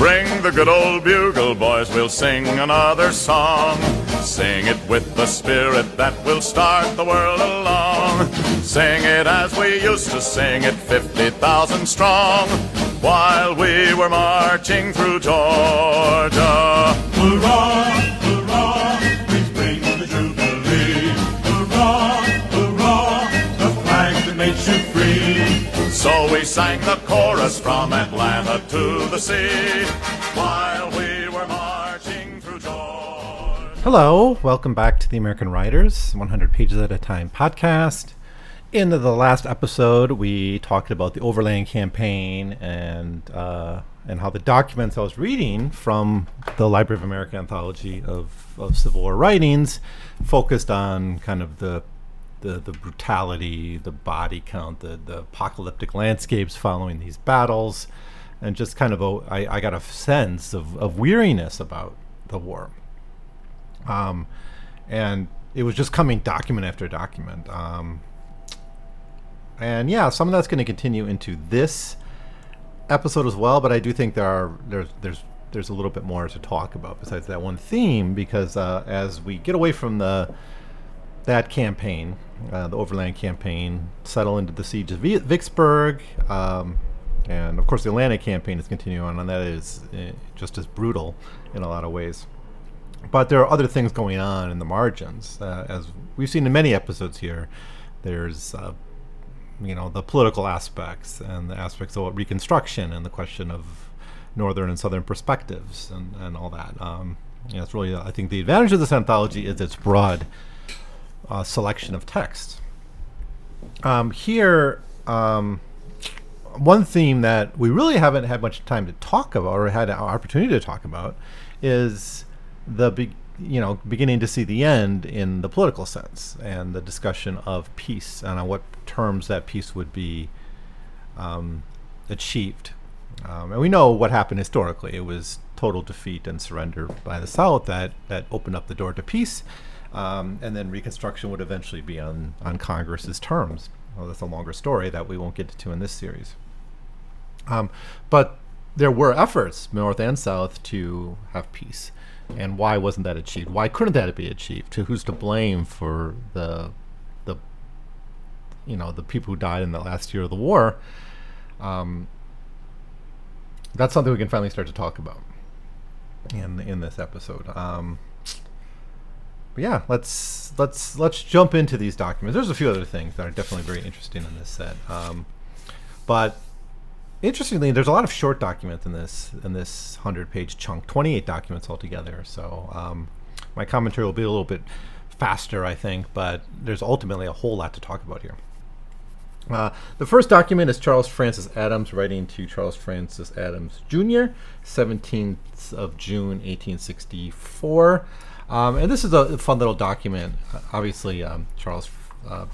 Bring the good old bugle, boys, we'll sing another song. Sing it with the spirit that will start the world along. Sing it as we used to sing it, 50,000 strong, while we were marching through Georgia. Hurrah, So we sang the chorus from Atlanta to the sea, while we were marching through Georgia. Hello, welcome back to the American Writers 100 Pages at a Time podcast. In the last episode, we talked about the Overland Campaign and uh, and how the documents I was reading from the Library of American Anthology of, of Civil War writings focused on kind of the the, the brutality, the body count, the, the apocalyptic landscapes following these battles, and just kind of a, I, I got a sense of, of weariness about the war. Um, and it was just coming document after document. Um, and yeah, some of that's going to continue into this episode as well. But I do think there are there's there's there's a little bit more to talk about besides that one theme because uh, as we get away from the that campaign, uh, the Overland campaign, settle into the siege of Vi- Vicksburg, um, and of course the Atlanta campaign is continuing on, and that is uh, just as brutal in a lot of ways. But there are other things going on in the margins, uh, as we've seen in many episodes here. There's uh, you know the political aspects and the aspects of Reconstruction and the question of northern and southern perspectives and, and all that. Um, you know, it's really I think the advantage of this anthology is its broad uh, selection of texts. Um, here, um, one theme that we really haven't had much time to talk about or had an opportunity to talk about is the be- you know beginning to see the end in the political sense and the discussion of peace and on what terms that peace would be um, achieved. Um, and we know what happened historically. It was total defeat and surrender by the South that, that opened up the door to peace. Um, and then Reconstruction would eventually be on, on Congress's terms. Well, that's a longer story that we won't get to in this series. Um, but there were efforts, North and South, to have peace. And why wasn't that achieved? Why couldn't that be achieved? To who's to blame for the the you know the people who died in the last year of the war? Um, that's something we can finally start to talk about in in this episode. Um, yeah, let's let's let's jump into these documents. There's a few other things that are definitely very interesting in this set, um, but interestingly, there's a lot of short documents in this in this hundred page chunk. Twenty eight documents altogether. So um, my commentary will be a little bit faster, I think, but there's ultimately a whole lot to talk about here. Uh, the first document is Charles Francis Adams writing to Charles Francis Adams Jr., 17th of June, 1864. Um, and this is a fun little document. Obviously, um, Charles uh,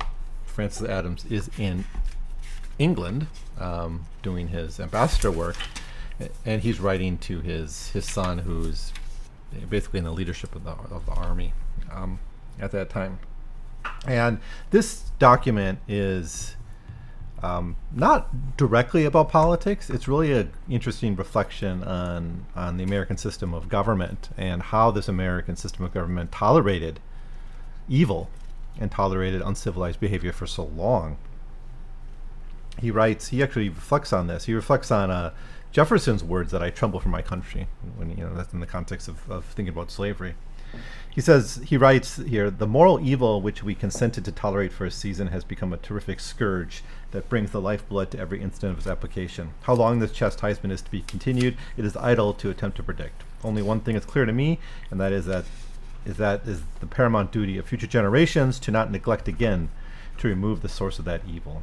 Francis Adams is in England um, doing his ambassador work, and he's writing to his, his son, who's basically in the leadership of the, of the army um, at that time. And this document is um, not directly about politics. It's really an interesting reflection on on the American system of government and how this American system of government tolerated evil and tolerated uncivilized behavior for so long. He writes. He actually reflects on this. He reflects on uh, Jefferson's words that I tremble for my country when you know that's in the context of, of thinking about slavery. He says, he writes here, the moral evil which we consented to tolerate for a season has become a terrific scourge that brings the lifeblood to every instant of its application. How long this chastisement is to be continued, it is idle to attempt to predict. Only one thing is clear to me, and that is that is that is the paramount duty of future generations to not neglect again to remove the source of that evil.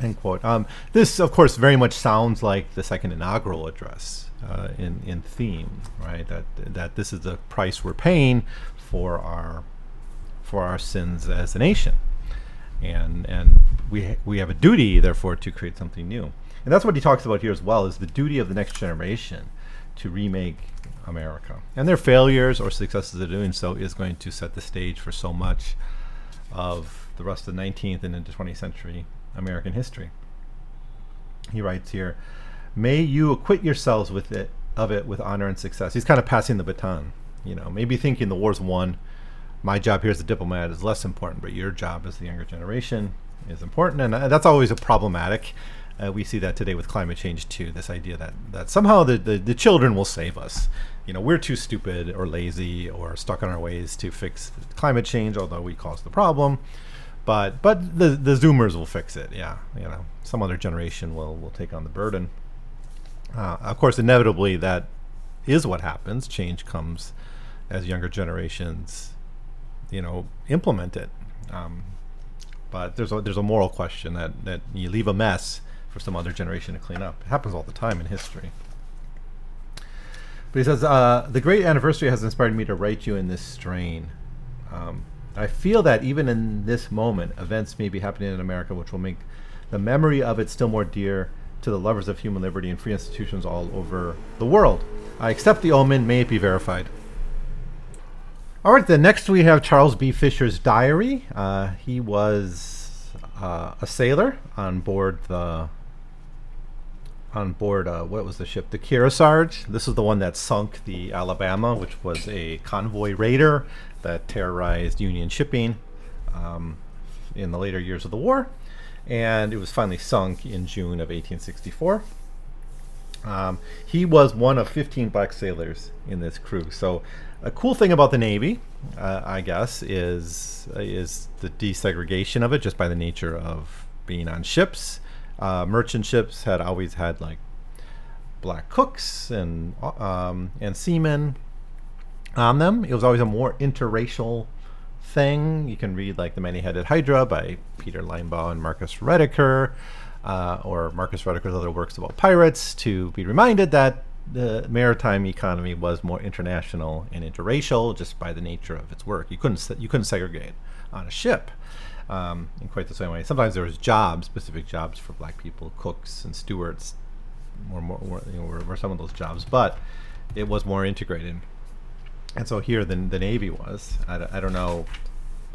End quote. Um, this, of course, very much sounds like the second inaugural address uh, in in theme, right? That that this is the price we're paying for our for our sins as a nation, and and we we have a duty, therefore, to create something new. And that's what he talks about here as well: is the duty of the next generation to remake America. And their failures or successes of doing so is going to set the stage for so much of the rest of the 19th and into 20th century American history. He writes here. May you acquit yourselves with it of it with honor and success. He's kind of passing the baton, you know, maybe thinking the war's won. My job here as a diplomat is less important, but your job as the younger generation is important, and uh, that's always a problematic. Uh, we see that today with climate change too. This idea that that somehow the, the, the children will save us. You know, we're too stupid or lazy or stuck on our ways to fix climate change, although we caused the problem. But but the the Zoomers will fix it. Yeah, you know, some other generation will will take on the burden. Uh, of course, inevitably that is what happens. Change comes as younger generations, you know, implement it. Um, but there's a there's a moral question that that you leave a mess for some other generation to clean up. It happens all the time in history. But he says, uh, the great anniversary has inspired me to write you in this strain. Um, I feel that even in this moment, events may be happening in America which will make the memory of it still more dear to the lovers of human liberty and free institutions all over the world. I accept the omen, may it be verified. All right, then next we have Charles B. Fisher's diary. Uh, he was uh, a sailor on board the on board uh, what was the ship the kearsarge this is the one that sunk the alabama which was a convoy raider that terrorized union shipping um, in the later years of the war and it was finally sunk in june of 1864 um, he was one of 15 black sailors in this crew. So a cool thing about the navy uh, i guess is is the desegregation of it just by the nature of being on ships. Uh, merchant ships had always had like black cooks and um, and seamen on them. It was always a more interracial thing. You can read like The Many-Headed Hydra by Peter Linebaugh and Marcus Rediker, uh, or Marcus Rediker's other works about pirates, to be reminded that the maritime economy was more international and interracial just by the nature of its work. You couldn't you couldn't segregate on a ship um, in quite the same way. Sometimes there was jobs, specific jobs for black people, cooks and stewards, or more, more you know, were, were, some of those jobs, but it was more integrated. And so here, the, the Navy was. I, I don't know.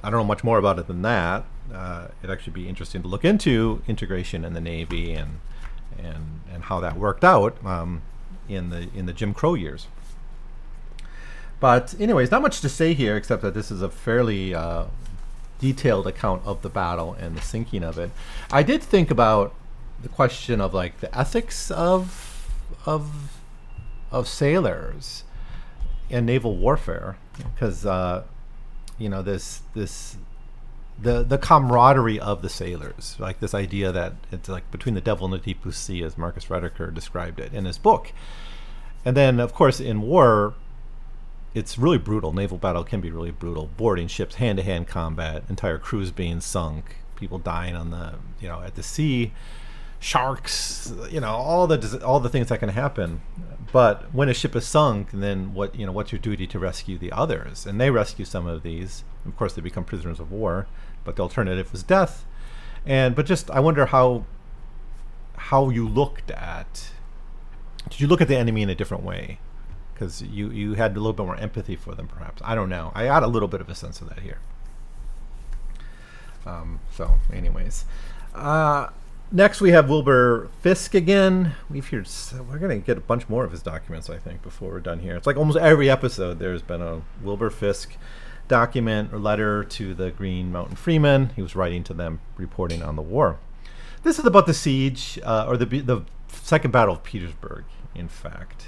I don't know much more about it than that. Uh, it'd actually be interesting to look into integration in the Navy and and and how that worked out um, in the in the Jim Crow years. But anyways, not much to say here except that this is a fairly uh, detailed account of the battle and the sinking of it. I did think about the question of like the ethics of of of sailors in naval warfare because uh, you know this this the the camaraderie of the sailors like this idea that it's like between the devil and the deep blue sea as Marcus Rediker described it in his book and then of course in war it's really brutal. Naval battle can be really brutal. Boarding ships, hand to hand combat, entire crews being sunk, people dying on the you know at the sea, sharks, you know all the all the things that can happen. But when a ship is sunk, then what you know what's your duty to rescue the others? And they rescue some of these. Of course, they become prisoners of war, but the alternative was death. And but just I wonder how how you looked at. Did you look at the enemy in a different way? because you you had a little bit more empathy for them, perhaps. I don't know. I had a little bit of a sense of that here. Um, so, anyways, uh, next we have Wilbur Fisk again. We've heard we're gonna get a bunch more of his documents, I think, before we're done here. It's like almost every episode there's been a Wilbur Fisk document or letter to the Green Mountain Freeman. He was writing to them, reporting on the war. This is about the siege uh, or the the Second Battle of Petersburg, in fact.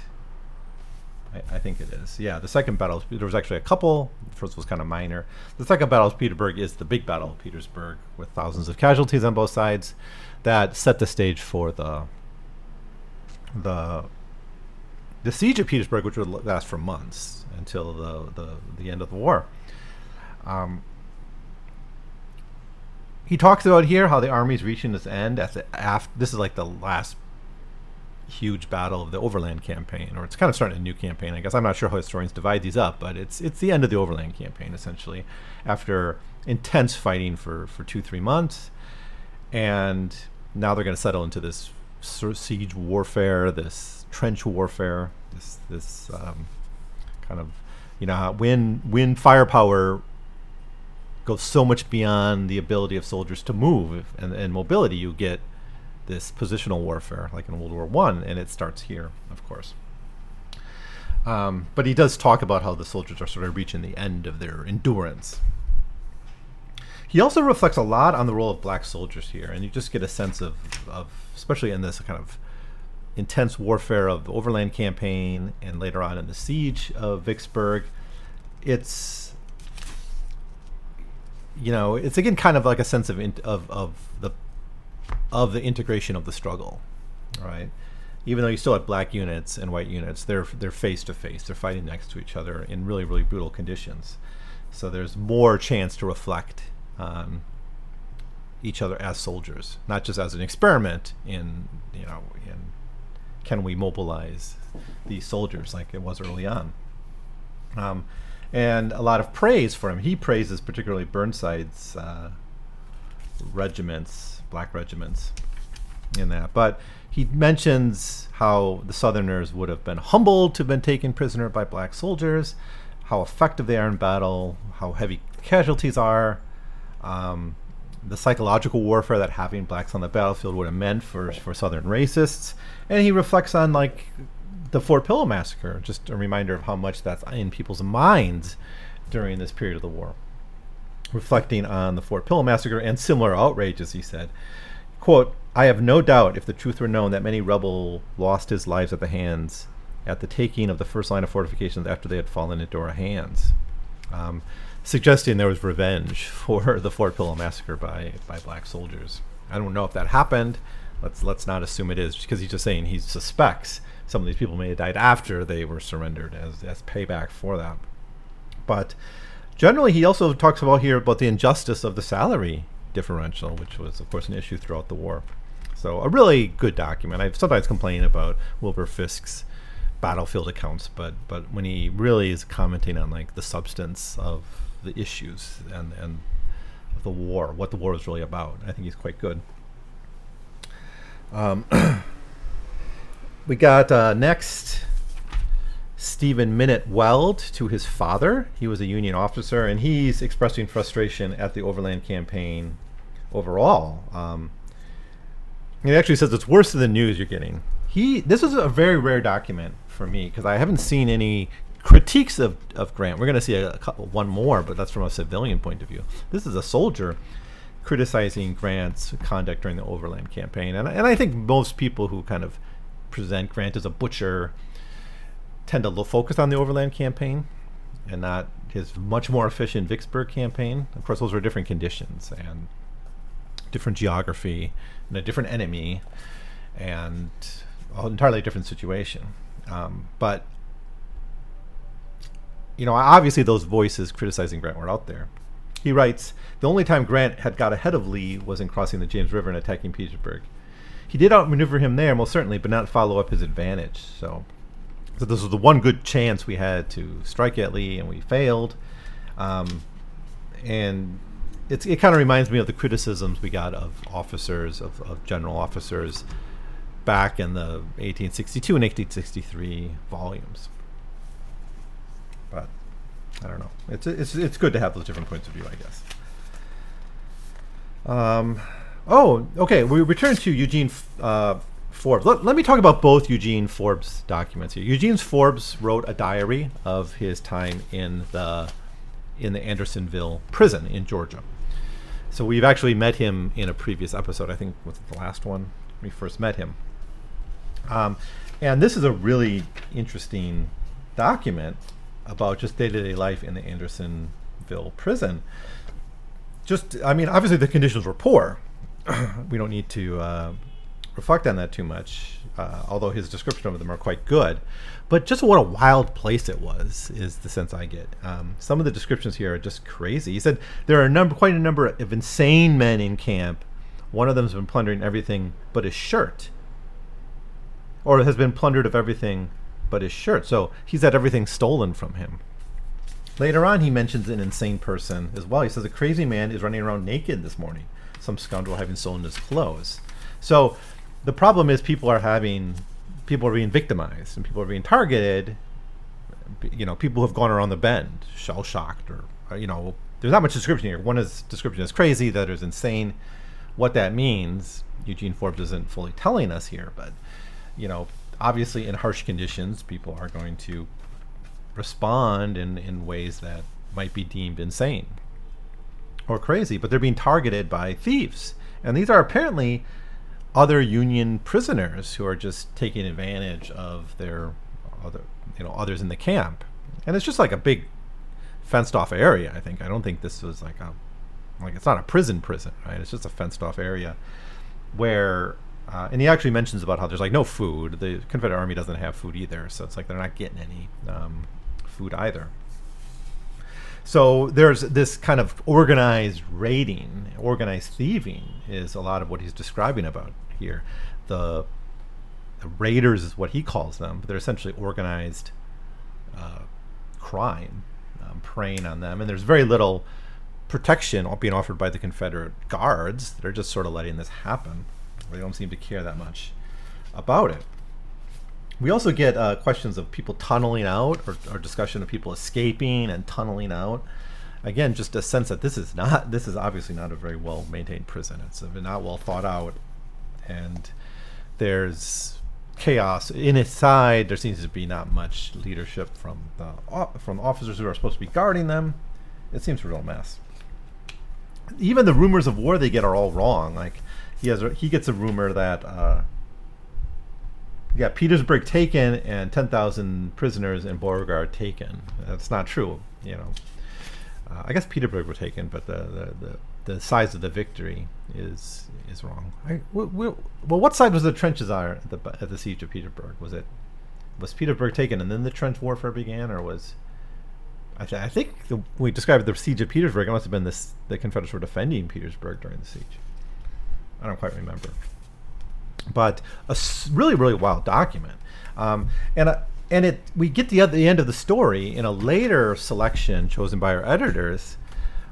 I, I, think it is. Yeah, the second battle. There was actually a couple. The first was kind of minor. The second battle of Petersburg is the big battle of Petersburg with thousands of casualties on both sides. That set the stage for the the the siege of Petersburg, which would last for months until the the, the end of the war. Um, he talks about here how the army is reaching its end. At the, after, this is like the last huge battle of the Overland campaign, or it's kind of starting a new campaign. I guess I'm not sure how historians divide these up, but it's it's the end of the Overland campaign essentially, after intense fighting for for two three months, and now they're going to settle into this siege warfare, this trench warfare, this this um, kind of you know when when firepower goes so much beyond the ability of soldiers to move and, and mobility, you get this positional warfare, like in World War One, and it starts here, of course. Um, but he does talk about how the soldiers are sort of reaching the end of their endurance. He also reflects a lot on the role of black soldiers here, and you just get a sense of, of especially in this kind of intense warfare of the Overland Campaign and later on in the siege of Vicksburg. It's you know, it's again kind of like a sense of in, of of the of the integration of the struggle, right? Even though you still have black units and white units, they're they're face to face. They're fighting next to each other in really really brutal conditions. So there's more chance to reflect on each other as soldiers, not just as an experiment in you know in can we mobilize these soldiers like it was early on. Um, and a lot of praise for him. He praises particularly Burnside's uh, regiments, black regiments, in that. But he mentions how the Southerners would have been humbled to have been taken prisoner by black soldiers, how effective they are in battle, how heavy casualties are, um, the psychological warfare that having blacks on the battlefield would have meant for, for Southern racists. And he reflects on like the Fort Pillow massacre, just a reminder of how much that's in people's minds during this period of the war. Reflecting on the Fort Pillow massacre and similar outrages, he said, quote, I have no doubt if the truth were known that many rebel lost his lives at the hands at the taking of the first line of fortifications after they had fallen into our hands. Um, suggesting there was revenge for the Fort Pillow massacre by, by black soldiers. I don't know if that happened. Let's let's not assume it is because he's just saying he suspects some of these people may have died after they were surrendered as, as payback for that. But generally, he also talks about here about the injustice of the salary differential, which was, of course, an issue throughout the war. So, a really good document. I sometimes complain about Wilbur Fisk's battlefield accounts, but but when he really is commenting on like the substance of the issues and and the war, what the war is really about, I think he's quite good. Um, we got uh, next Stephen Minot Weld to his father. He was a Union officer, and he's expressing frustration at the Overland Campaign overall. Um, he actually says it's worse than the news you're getting. He this is a very rare document for me because I haven't seen any critiques of, of Grant. We're going to see a, a couple, one more, but that's from a civilian point of view. This is a soldier criticizing Grant's conduct during the Overland Campaign, and and I think most people who kind of present Grant as a butcher tend to focus on the Overland campaign and not his much more efficient Vicksburg campaign. Of course, those were different conditions and different geography and a different enemy and an entirely different situation. Um, but you know, obviously those voices criticizing Grant were out there. He writes, "The only time Grant had got ahead of Lee was in crossing the James River and attacking Petersburg he did outmaneuver him there, most certainly, but not follow up his advantage. So, so this was the one good chance we had to strike at Lee, and we failed. Um, and it kind of reminds me of the criticisms we got of officers, of, of general officers, back in the 1862 and 1863 volumes. But I don't know. It's it's it's good to have those different points of view, I guess. Um, Oh, okay. We return to Eugene uh, Forbes. Let, let me talk about both Eugene Forbes documents here. Eugene Forbes wrote a diary of his time in the in the Andersonville prison in Georgia. So we've actually met him in a previous episode. I think was the last one we first met him. Um, and this is a really interesting document about just day-to-day life in the Andersonville prison. Just, I mean, obviously the conditions were poor we don't need to uh, reflect on that too much, uh, although his description of them are quite good. But just what a wild place it was is the sense I get. Um, some of the descriptions here are just crazy. He said there are a number, quite a number of insane men in camp. One of them has been plundering everything but his shirt, or has been plundered of everything but his shirt. So he's had everything stolen from him. Later on, he mentions an insane person as well. He says a crazy man is running around naked this morning some scoundrel having stolen his clothes. So the problem is people are having people are being victimized and people are being targeted. You know, people have gone around the bend, shell shocked, or, or you know, there's not much description here. One is description is crazy, the other is insane. What that means, Eugene Forbes isn't fully telling us here, but you know, obviously in harsh conditions, people are going to respond in, in ways that might be deemed insane or crazy, but they're being targeted by thieves. And these are apparently other Union prisoners who are just taking advantage of their other, you know, others in the camp. And it's just like a big fenced off area. I think I don't think this was like a like it's not a prison prison, right? It's just a fenced off area where. Uh, and he actually mentions about how there's like no food. The Confederate Army doesn't have food either, so it's like they're not getting any um, food either. So there's this kind of organized raiding, organized thieving is a lot of what he's describing about here. The, the raiders is what he calls them, but they're essentially organized uh, crime, um, preying on them, and there's very little protection being offered by the Confederate guards. They're just sort of letting this happen. They don't seem to care that much about it. We also get uh, questions of people tunneling out or, or, discussion of people escaping and tunneling out. Again, just a sense that this is not, this is obviously not a very well maintained prison. It's not well thought out. And there's chaos inside. There seems to be not much leadership from the from officers who are supposed to be guarding them. It seems a real mess. Even the rumors of war they get are all wrong. Like he has, he gets a rumor that uh, yeah, Petersburg taken and 10,000 prisoners in Beauregard taken. That's not true, you know. Uh, I guess Petersburg were taken, but the, the, the, the, size of the victory is is wrong. I, well, what side was the trenches are at the, at the siege of Petersburg? Was it was Petersburg taken and then the trench warfare began, or was I, th- I think the, we described the siege of Petersburg. It must have been this the Confederates were defending Petersburg during the siege. I don't quite remember but a really really wild document um, and uh, and it we get the, the end of the story in a later selection chosen by our editors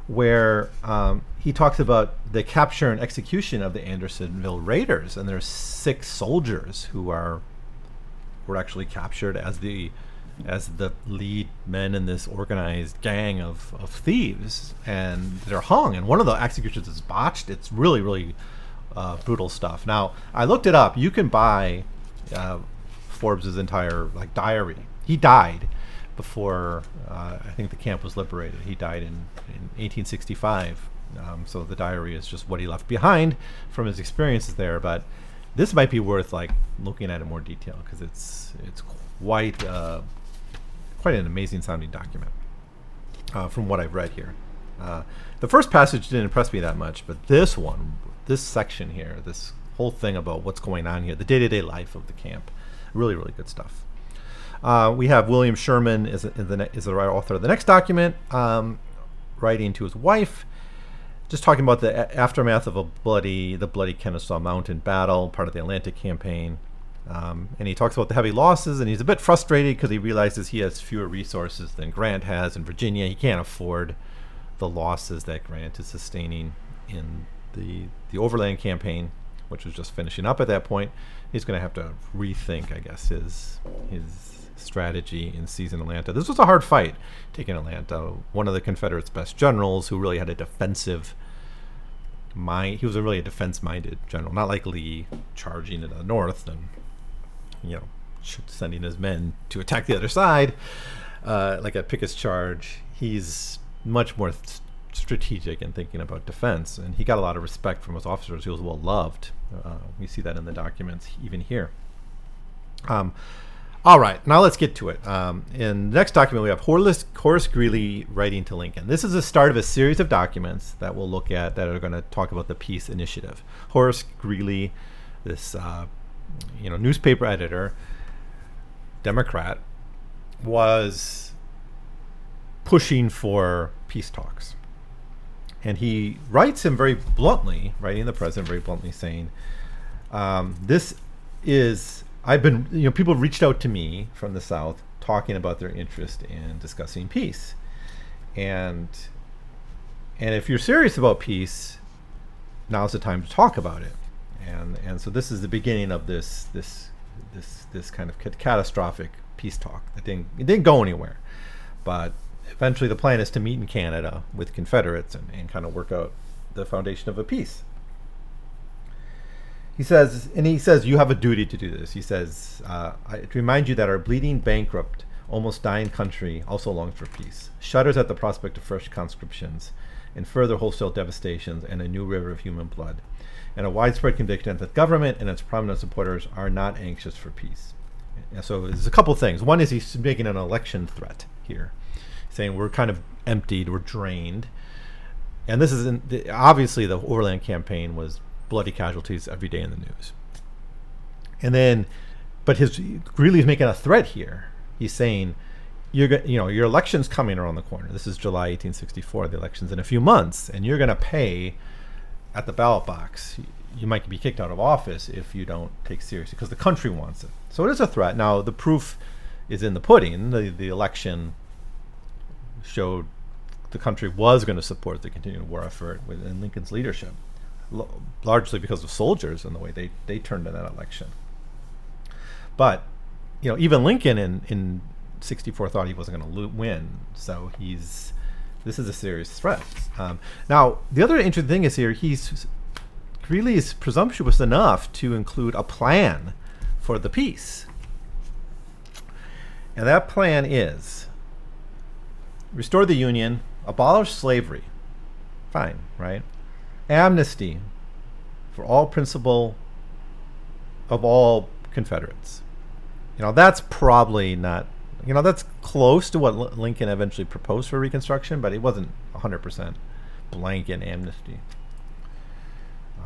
where um, he talks about the capture and execution of the Andersonville Raiders, and there's six soldiers who are were actually captured as the as the lead men in this organized gang of, of thieves, and they're hung. And one of the executions is botched. It's really really uh, brutal stuff. Now, I looked it up. You can buy uh, Forbes's entire like diary. He died before uh, I think the camp was liberated. He died in, in 1865. Um, so the diary is just what he left behind from his experiences there. But this might be worth like looking at in more detail because it's it's quite uh, quite an amazing sounding document uh, from what I've read here. Uh, the first passage didn't impress me that much, but this one this section here, this whole thing about what's going on here, the day to day life of the camp. Really, really good stuff. Uh, we have William Sherman is, the, is the author of the next document, um, writing to his wife, just talking about the a- aftermath of a bloody, the bloody Kennesaw Mountain battle, part of the Atlanta campaign. Um, and he talks about the heavy losses, and he's a bit frustrated because he realizes he has fewer resources than Grant has in Virginia. He can't afford the losses that Grant is sustaining in the the overland campaign, which was just finishing up at that point, he's going to have to rethink, I guess, his his strategy in seizing Atlanta. This was a hard fight, taking Atlanta. One of the Confederates' best generals, who really had a defensive mind. He was a really a defense-minded general, not like Lee charging in the north and you know sending his men to attack the other side, uh, like a Pickett's charge. He's much more th- strategic and thinking about defense, and he got a lot of respect from his officers. He was well loved. Uh, we see that in the documents, even here. Um, all right, now let's get to it. Um, in the next document, we have Horace, Horace Greeley writing to Lincoln. This is the start of a series of documents that we'll look at that are going to talk about the peace initiative. Horace Greeley, this uh, you know newspaper editor, Democrat, was pushing for peace talks and he writes him very bluntly, writing the president very bluntly, saying, um, "This is I've been you know people reached out to me from the South talking about their interest in discussing peace, and and if you're serious about peace, now's the time to talk about it, and and so this is the beginning of this this this this kind of catastrophic peace talk. That didn't it didn't go anywhere, but eventually the plan is to meet in Canada with Confederates and, and kind of work out the foundation of a peace. He says, and he says, you have a duty to do this. He says, uh, I, to remind you that our bleeding bankrupt almost dying country also longs for peace, shudders at the prospect of fresh conscriptions and further wholesale devastations and a new river of human blood, and a widespread conviction that the government and its prominent supporters are not anxious for peace. And so there's a couple things. One is he's making an election threat here, saying we're kind of emptied, we're drained. And this is in, the, obviously the Overland campaign was bloody casualties every day in the news. And then, but his Greeley's making a threat here. He's saying, "You're go- you know your election's coming around the corner. This is July 1864. The election's in a few months, and you're going to pay at the ballot box. You might be kicked out of office if you don't take seriously because the country wants it. So it is a threat. Now the proof is in the pudding. The the election showed the country was going to support the continuing war effort within Lincoln's leadership, l- largely because of soldiers and the way they, they turned in that election. But, you know, even Lincoln in, in 64 thought he wasn't going to lo- win. So he's, this is a serious threat. Um, now, the other interesting thing is here, he's, really is presumptuous enough to include a plan for the peace. And that plan is restore the Union, abolish slavery. Fine, right? Amnesty for all principle of all Confederates. You know, that's probably not, you know, that's close to what L- Lincoln eventually proposed for Reconstruction, but it wasn't 100% blanket amnesty.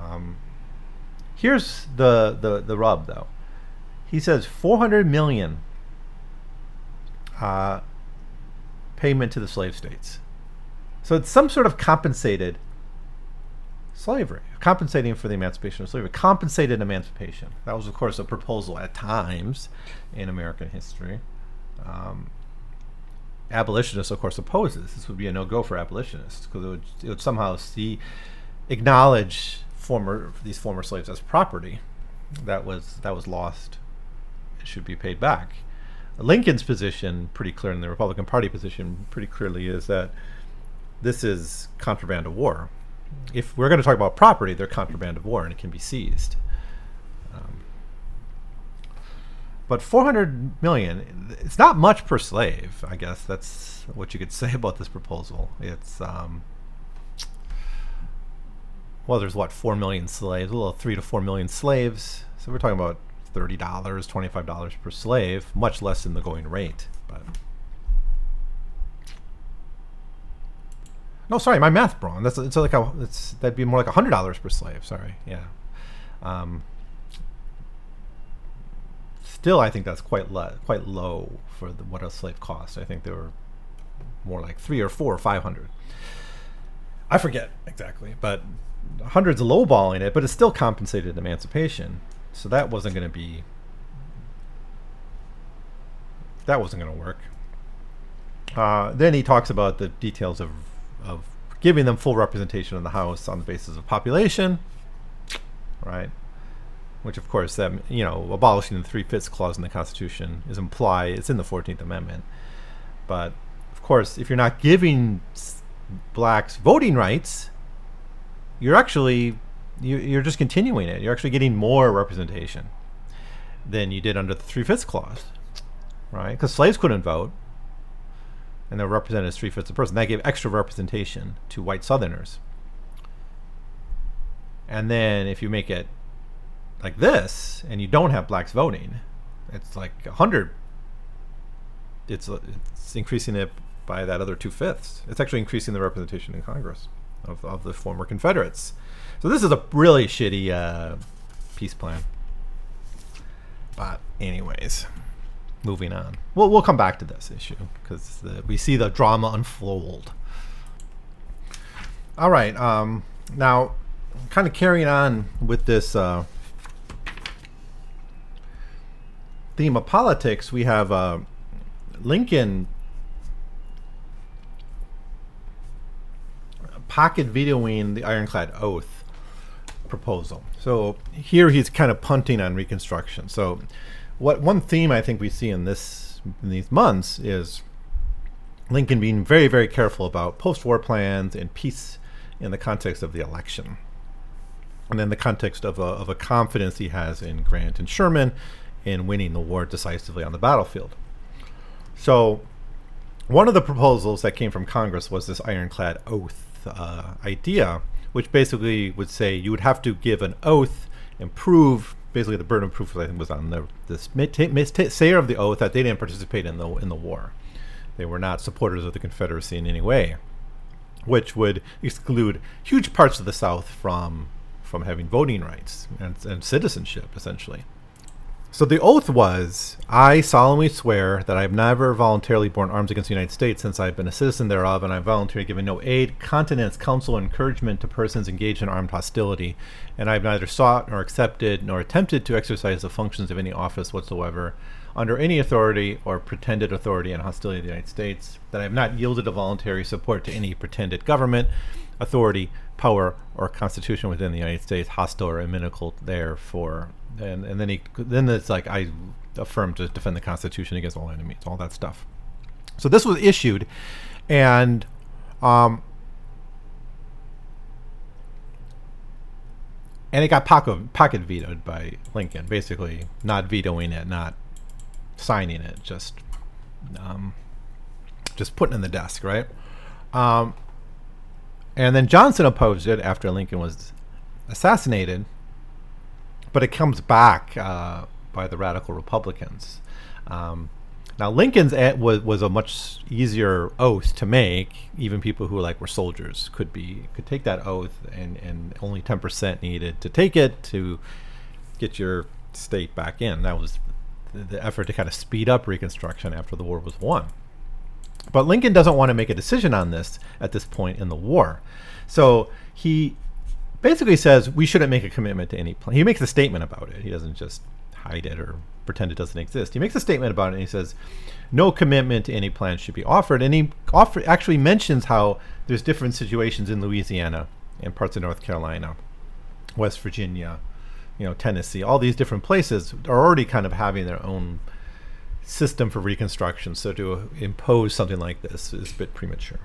Um, here's the, the, the rub, though. He says 400 million uh, payment to the slave states. So it's some sort of compensated slavery, compensating for the emancipation of slavery, compensated emancipation. That was, of course, a proposal at times in American history. Um, abolitionists, of course, oppose this. This would be a no-go for abolitionists because it would, it would somehow see acknowledge former these former slaves as property that was that was lost. It should be paid back. Lincoln's position, pretty clear, and the Republican Party position, pretty clearly, is that this is contraband of war. If we're going to talk about property, they're contraband of war, and it can be seized. Um, but 400 million, it's not much per slave. I guess that's what you could say about this proposal. It's um, well, there's what four million slaves, a little three to four million slaves. So we're talking about thirty dollars, twenty-five dollars per slave, much less than the going rate. But no, sorry, my math wrong. That's it's like a it's that'd be more like hundred dollars per slave. Sorry, yeah. Um, still, I think that's quite quite low for the, what a slave cost. I think they were more like three or four or five hundred. I forget exactly, but hundreds lowballing it, but it's still compensated emancipation. So that wasn't going to be. That wasn't going to work. Uh, then he talks about the details of of giving them full representation in the House on the basis of population, right? Which, of course, that you know, abolishing the three fifths clause in the Constitution is implied. It's in the Fourteenth Amendment, but of course, if you're not giving blacks voting rights, you're actually you, you're just continuing it. You're actually getting more representation than you did under the three fifths clause, right? Because slaves couldn't vote, and they're represented as three fifths of a person. That gave extra representation to white Southerners. And then if you make it like this, and you don't have blacks voting, it's like a hundred. It's it's increasing it by that other two fifths. It's actually increasing the representation in Congress of, of the former Confederates. So this is a really shitty uh, peace plan. But anyways, moving on. We'll we'll come back to this issue because we see the drama unfold. All right. Um, now, kind of carrying on with this uh, theme of politics, we have uh, Lincoln pocket vetoing the ironclad oath proposal. So here he's kind of punting on Reconstruction. So what one theme I think we see in this in these months is Lincoln being very very careful about post-war plans and peace in the context of the election, and then the context of a, of a confidence he has in Grant and Sherman in winning the war decisively on the battlefield. So, one of the proposals that came from Congress was this ironclad oath uh, idea, which basically would say you would have to give an oath and prove. Basically, the burden of proof I think was on the this sayer of the oath that they didn't participate in the in the war. They were not supporters of the Confederacy in any way, which would exclude huge parts of the South from from having voting rights and, and citizenship, essentially. So the oath was I solemnly swear that I have never voluntarily borne arms against the United States since I have been a citizen thereof, and I have voluntarily given no aid, countenance, counsel, or encouragement to persons engaged in armed hostility, and I have neither sought nor accepted nor attempted to exercise the functions of any office whatsoever under any authority or pretended authority in hostility to the United States, that I have not yielded a voluntary support to any pretended government, authority, power, or constitution within the United States, hostile or inimical therefore. And and then he then it's like I affirm to defend the Constitution against all enemies, all that stuff. So this was issued, and um, and it got pocket, pocket vetoed by Lincoln, basically not vetoing it, not signing it, just um, just putting in the desk, right? Um, and then Johnson opposed it after Lincoln was assassinated, but it comes back uh, by the radical Republicans. Um, now Lincoln's was was a much easier oath to make. Even people who like were soldiers could be could take that oath, and and only ten percent needed to take it to get your state back in. That was the, the effort to kind of speed up Reconstruction after the war was won. But Lincoln doesn't want to make a decision on this at this point in the war. So he basically says we shouldn't make a commitment to any plan. He makes a statement about it. He doesn't just hide it or pretend it doesn't exist. He makes a statement about it and he says no commitment to any plan should be offered. And he offer, actually mentions how there's different situations in Louisiana and parts of North Carolina, West Virginia, you know, Tennessee, all these different places are already kind of having their own system for reconstruction. So to impose something like this is a bit premature.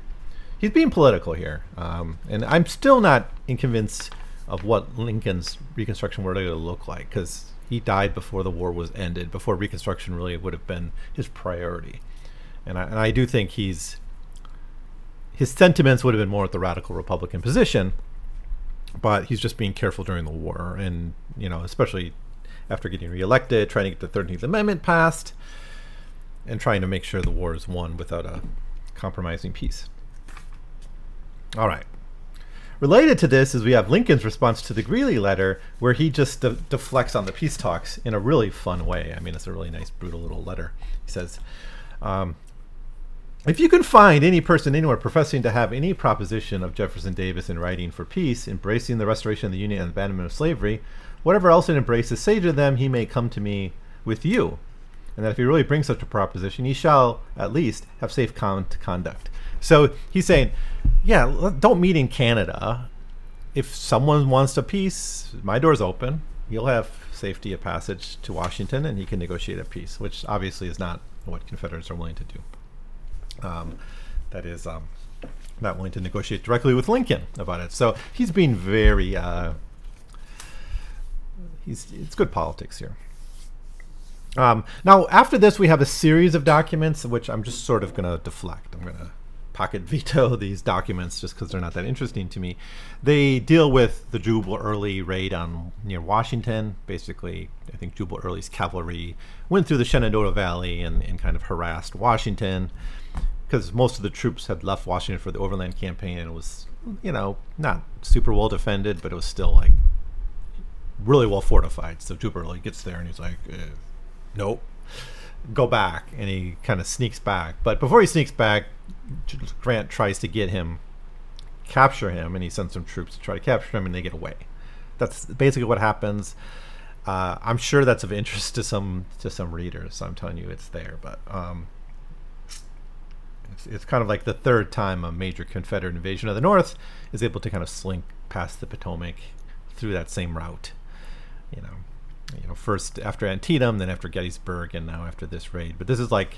He's being political here, um, and I'm still not convinced of what Lincoln's reconstruction were going to look like because he died before the war was ended, before reconstruction really would have been his priority. And I, and I do think he's his sentiments would have been more at the radical Republican position, but he's just being careful during the war, and you know, especially after getting reelected, trying to get the Thirteenth Amendment passed and trying to make sure the war is won without a compromising peace. All right. Related to this is we have Lincoln's response to the Greeley letter, where he just de- deflects on the peace talks in a really fun way. I mean, it's a really nice, brutal little letter. He says, um, if you can find any person anywhere professing to have any proposition of Jefferson Davis in writing for peace, embracing the restoration of the Union and abandonment of slavery, whatever else it embraces, say to them he may come to me with you and that if he really brings such a proposition, he shall at least have safe con- conduct. So he's saying, yeah, don't meet in Canada. If someone wants a peace, my door's open. You'll have safety of passage to Washington, and he can negotiate a peace, which obviously is not what Confederates are willing to do. Um, that is, um, not willing to negotiate directly with Lincoln about it. So he's being very. Uh, he's it's good politics here. Um, now, after this, we have a series of documents, which I'm just sort of going to deflect. I'm going to pocket veto these documents just because they're not that interesting to me. They deal with the Jubal Early raid on near Washington. Basically, I think Jubal Early's cavalry went through the Shenandoah Valley and, and kind of harassed Washington because most of the troops had left Washington for the overland campaign and it was, you know, not super well defended, but it was still like really well fortified. So Jubal Early gets there and he's like, eh nope, go back. And he kind of sneaks back. But before he sneaks back, Grant tries to get him, capture him, and he sends some troops to try to capture him, and they get away. That's basically what happens. Uh, I'm sure that's of interest to some to some readers. I'm telling you, it's there, but um, it's, it's kind of like the third time a major Confederate invasion of the North is able to kind of slink past the Potomac through that same route. You know, you know, first after Antietam, then after Gettysburg, and now after this raid. But this is like,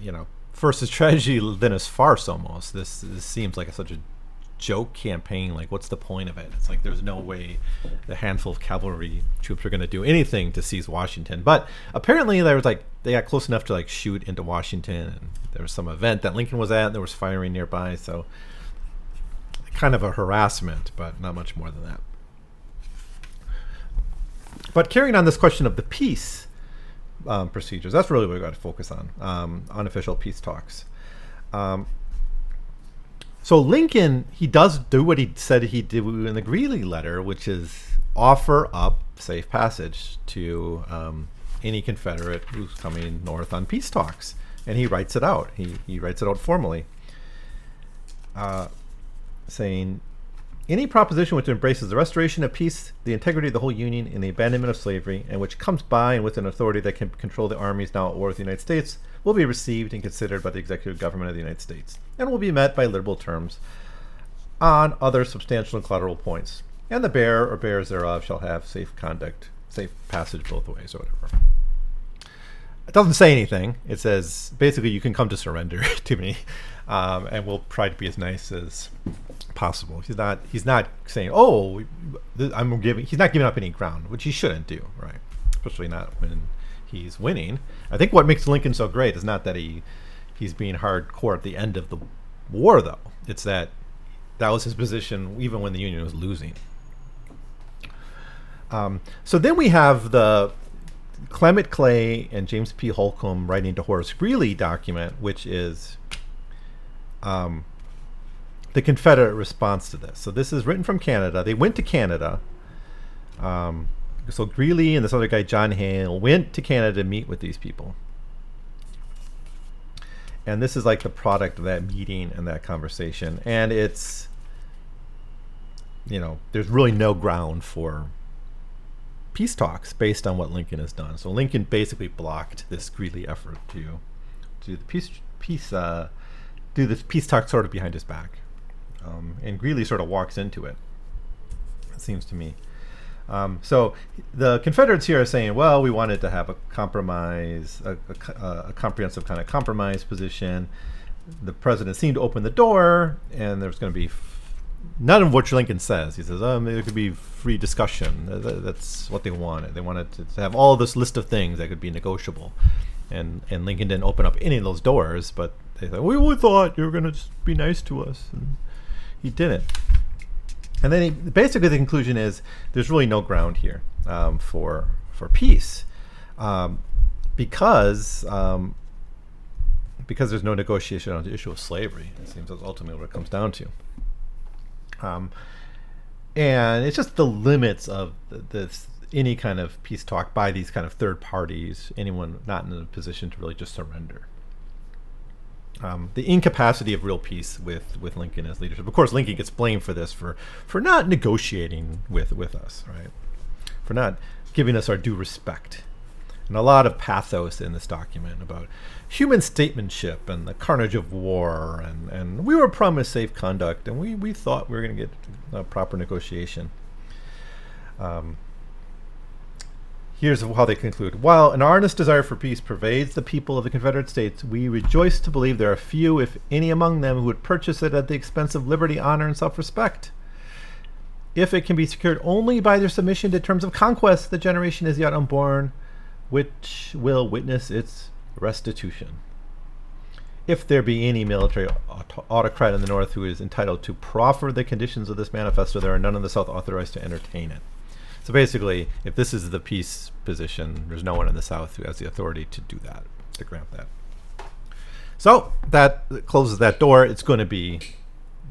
you know, first as tragedy, then as farce almost. This, this seems like a, such a joke campaign. Like, what's the point of it? It's like there's no way the handful of cavalry troops are going to do anything to seize Washington. But apparently, there was like they got close enough to like shoot into Washington, and there was some event that Lincoln was at. And there was firing nearby, so kind of a harassment, but not much more than that. But carrying on this question of the peace um, procedures, that's really what we got to focus on um, unofficial peace talks. Um, so Lincoln, he does do what he said he did in the Greeley letter, which is offer up safe passage to um, any Confederate who's coming north on peace talks, and he writes it out. He he writes it out formally, uh, saying. Any proposition which embraces the restoration of peace, the integrity of the whole Union, and the abandonment of slavery, and which comes by and with an authority that can control the armies now at war with the United States, will be received and considered by the executive government of the United States, and will be met by liberal terms on other substantial and collateral points. And the bearer or bearers thereof shall have safe conduct, safe passage both ways, or whatever. It doesn't say anything. It says basically you can come to surrender to me, um, and we'll try to be as nice as possible. He's not. He's not saying, "Oh, I'm giving." He's not giving up any ground, which he shouldn't do, right? Especially not when he's winning. I think what makes Lincoln so great is not that he he's being hardcore at the end of the war, though. It's that that was his position even when the Union was losing. Um, so then we have the Clement Clay and James P. Holcombe writing to Horace Greeley document, which is um, the Confederate response to this. So this is written from Canada. They went to Canada. Um, so Greeley and this other guy, John Hale, went to Canada to meet with these people. And this is like the product of that meeting and that conversation. And it's, you know, there's really no ground for peace talks based on what Lincoln has done. So Lincoln basically blocked this Greeley effort to do the peace peace uh, do this peace talk sort of behind his back, um, and Greeley sort of walks into it. It seems to me. Um, so the Confederates here are saying, well, we wanted to have a compromise, a, a, a comprehensive kind of compromise position. The president seemed to open the door, and there's going to be none of what Lincoln says. He says, "Oh, there could be free discussion." That's what they wanted. They wanted to have all this list of things that could be negotiable, and and Lincoln didn't open up any of those doors. But they thought, "We, we thought you were going to be nice to us," and he didn't. And then he, basically the conclusion is there's really no ground here um, for for peace, um, because um, because there's no negotiation on the issue of slavery. It seems that's ultimately what it comes down to. Um, and it's just the limits of this any kind of peace talk by these kind of third parties, anyone not in a position to really just surrender. Um, the incapacity of real peace with, with Lincoln as leadership. Of course, Lincoln gets blamed for this for for not negotiating with with us, right? For not giving us our due respect, and a lot of pathos in this document about human statesmanship and the carnage of war, and, and we were promised safe conduct, and we, we thought we were going to get a proper negotiation. Um, here's how they conclude While an earnest desire for peace pervades the people of the Confederate States, we rejoice to believe there are few, if any, among them who would purchase it at the expense of liberty, honor, and self respect. If it can be secured only by their submission to terms of conquest, the generation is yet unborn, which will witness its restitution. If there be any military aut- autocrat in the North who is entitled to proffer the conditions of this manifesto, there are none in the South authorized to entertain it. So basically, if this is the peace position, there's no one in the South who has the authority to do that, to grant that. So that closes that door. It's going to be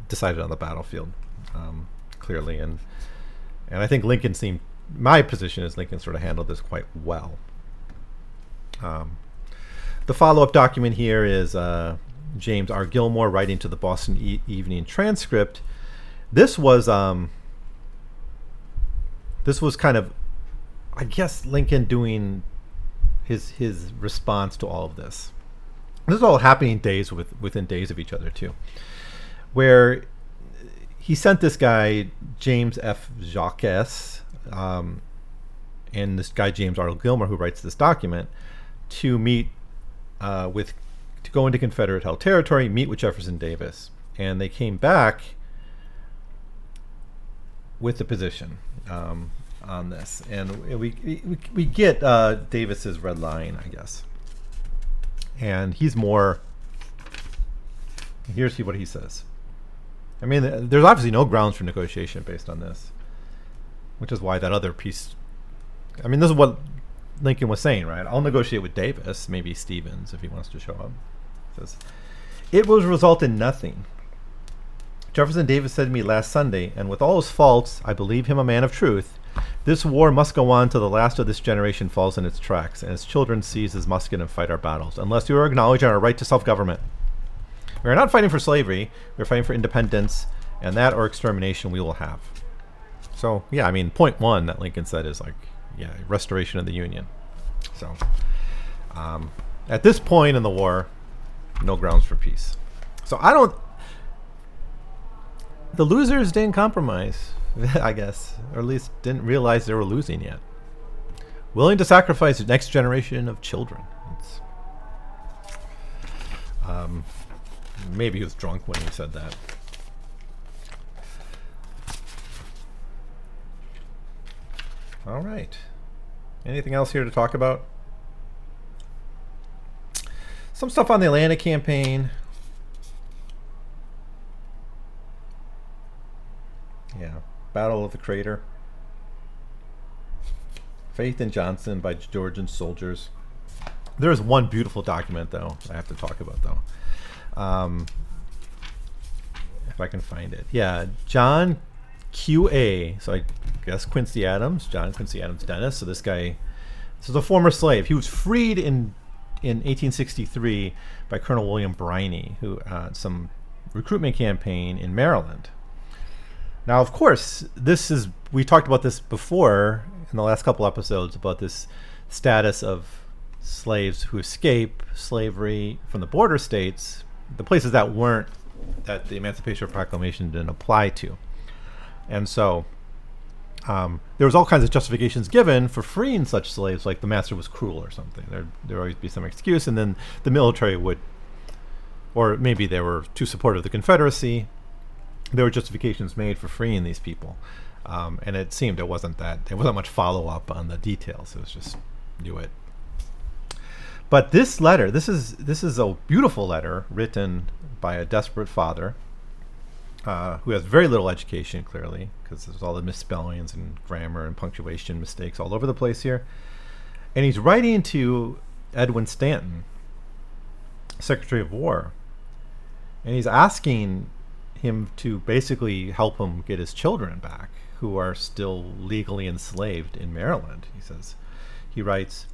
decided on the battlefield, um, clearly, and and I think Lincoln seemed. My position is Lincoln sort of handled this quite well. Um, the follow-up document here is uh, James R. Gilmore writing to the Boston e- Evening Transcript. This was um, this was kind of, I guess, Lincoln doing his his response to all of this. This is all happening days with within days of each other too, where he sent this guy James F. Jacques um, and this guy James Arnold Gilmore, who writes this document, to meet uh, with to go into Confederate held territory, meet with Jefferson Davis, and they came back with the position um, on this, and we we, we get uh, Davis's red line, I guess, and he's more. Here's what he says. I mean, there's obviously no grounds for negotiation based on this, which is why that other piece. I mean, this is what Lincoln was saying, right? I'll negotiate with Davis, maybe Stephens if he wants to show up. Says, it will result in nothing. Jefferson Davis said to me last Sunday, and with all his faults, I believe him a man of truth. This war must go on till the last of this generation falls in its tracks, and its children seize his musket and fight our battles, unless you are acknowledging our right to self government. We are not fighting for slavery, we're fighting for independence, and that or extermination we will have. So, yeah, I mean, point one that Lincoln said is like, yeah, restoration of the Union. So, um, at this point in the war, no grounds for peace. So I don't. The losers didn't compromise, I guess, or at least didn't realize they were losing yet. Willing to sacrifice the next generation of children. Um, maybe he was drunk when he said that. All right. Anything else here to talk about? Some stuff on the Atlanta campaign. Yeah. Battle of the Crater. Faith in Johnston by Georgian soldiers. There's one beautiful document, though, I have to talk about, though. Um, if I can find it. Yeah. John QA. So I guess Quincy Adams, John Quincy Adams Dennis. So this guy, this is a former slave. He was freed in in 1863 by Colonel William Birney, who uh, some recruitment campaign in Maryland. Now, of course, this is we talked about this before in the last couple episodes about this status of slaves who escape slavery from the border states, the places that weren't that the Emancipation Proclamation didn't apply to. And so um, there was all kinds of justifications given for freeing such slaves, like the master was cruel or something. There there would always be some excuse, and then the military would, or maybe they were too supportive of the Confederacy. There were justifications made for freeing these people, um, and it seemed it wasn't that there wasn't much follow up on the details. It was just do it. But this letter, this is this is a beautiful letter written by a desperate father uh, who has very little education, clearly, because there's all the misspellings and grammar and punctuation mistakes all over the place here. And he's writing to Edwin Stanton, Secretary of War, and he's asking him to basically help him get his children back, who are still legally enslaved in Maryland. He says, he writes,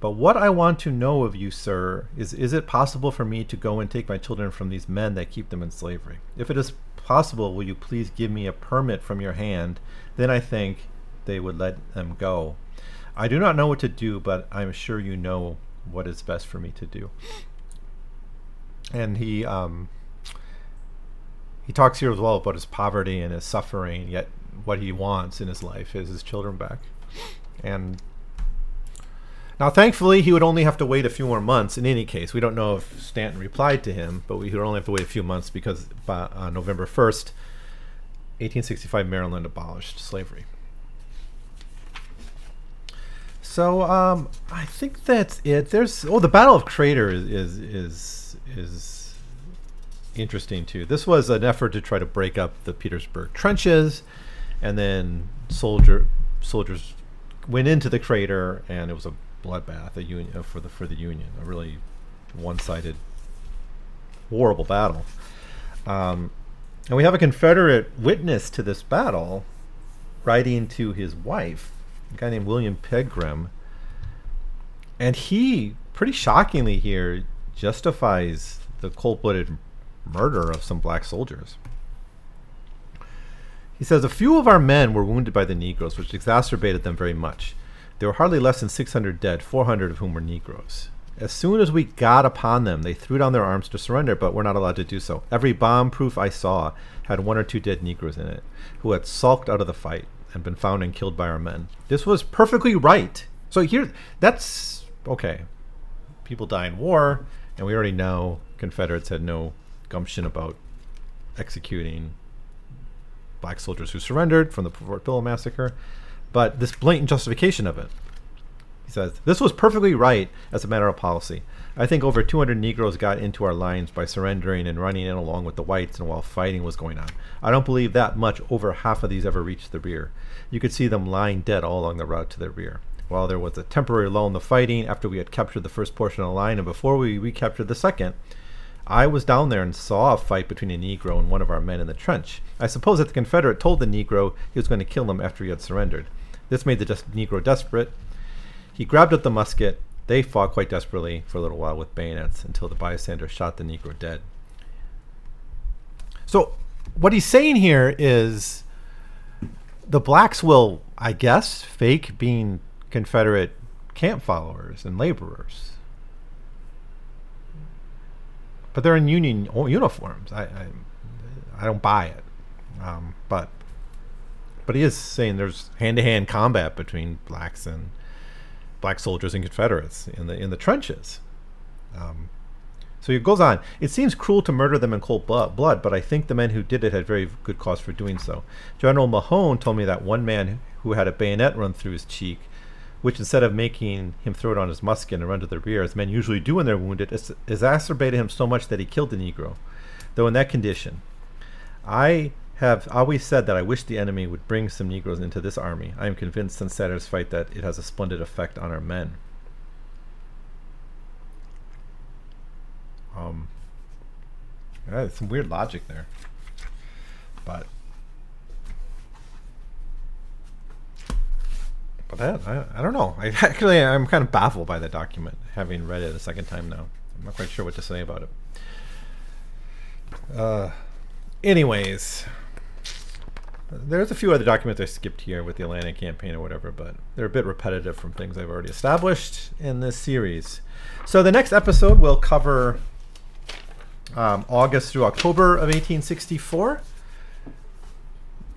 but what I want to know of you, sir, is is it possible for me to go and take my children from these men that keep them in slavery? If it is possible, will you please give me a permit from your hand? Then I think they would let them go. I do not know what to do, but I'm sure you know what is best for me to do. And he um, he talks here as well about his poverty and his suffering, yet what he wants in his life is his children back. And now, thankfully, he would only have to wait a few more months. In any case, we don't know if Stanton replied to him, but we would only have to wait a few months because by uh, November 1st, 1865, Maryland abolished slavery. So um, I think that's it. There's oh, the Battle of Crater is is is, is interesting too. This was an effort to try to break up the Petersburg trenches, and then soldier soldiers went into the crater, and it was a bloodbath, a union uh, for the for the Union, a really one-sided, horrible battle. Um, and we have a Confederate witness to this battle, writing to his wife, a guy named William Pegram, and he, pretty shockingly here, justifies the cold-blooded murder of some black soldiers. He says a few of our men were wounded by the Negroes, which exacerbated them very much. There were hardly less than 600 dead, 400 of whom were Negroes. As soon as we got upon them, they threw down their arms to surrender, but were not allowed to do so. Every bomb proof I saw had one or two dead Negroes in it, who had sulked out of the fight and been found and killed by our men. This was perfectly right. So here, that's okay. People die in war, and we already know Confederates had no gumption about executing black soldiers who surrendered from the Fort Pillow massacre, but this blatant justification of it. He says, This was perfectly right as a matter of policy. I think over 200 Negroes got into our lines by surrendering and running in along with the whites and while fighting was going on. I don't believe that much over half of these ever reached the rear. You could see them lying dead all along the route to the rear. While there was a temporary lull in the fighting after we had captured the first portion of the line and before we recaptured the second, I was down there and saw a fight between a Negro and one of our men in the trench. I suppose that the Confederate told the Negro he was going to kill him after he had surrendered. This made the just Negro desperate. He grabbed up the musket. They fought quite desperately for a little while with bayonets until the bystander shot the Negro dead. So, what he's saying here is the blacks will, I guess, fake being Confederate camp followers and laborers. But they're in Union uniforms. I, I, I don't buy it. Um, but but he is saying there's hand-to-hand combat between blacks and black soldiers and Confederates in the in the trenches. Um, so he goes on. It seems cruel to murder them in cold blood, but I think the men who did it had very good cause for doing so. General Mahone told me that one man who had a bayonet run through his cheek, which instead of making him throw it on his musket and run to the rear, as men usually do when they're wounded, es- exacerbated him so much that he killed the Negro. Though in that condition, I have always said that I wish the enemy would bring some Negroes into this army. I am convinced since Saturday's fight that it has a splendid effect on our men. Um, yeah, some weird logic there, but that I, I don't know. I actually I'm kind of baffled by the document, having read it a second time now. I'm not quite sure what to say about it. Uh, anyways, there's a few other documents I skipped here with the Atlanta campaign or whatever, but they're a bit repetitive from things I've already established in this series. So the next episode will cover um, August through October of 1864,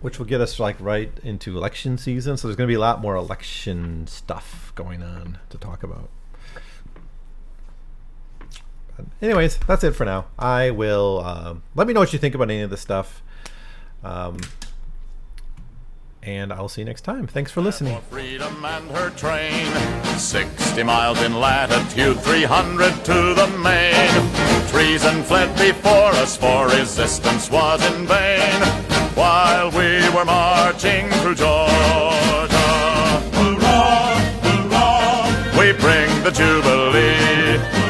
which will get us like right into election season. So there's going to be a lot more election stuff going on to talk about. But anyways, that's it for now. I will um, let me know what you think about any of this stuff. Um, and I'll see you next time. Thanks for listening. Freedom and her train. 60 miles in latitude, 300 to the main. Treason fled before us, for resistance was in vain while we were marching through Georgia. Hurrah, hurrah! We bring the Jubilee.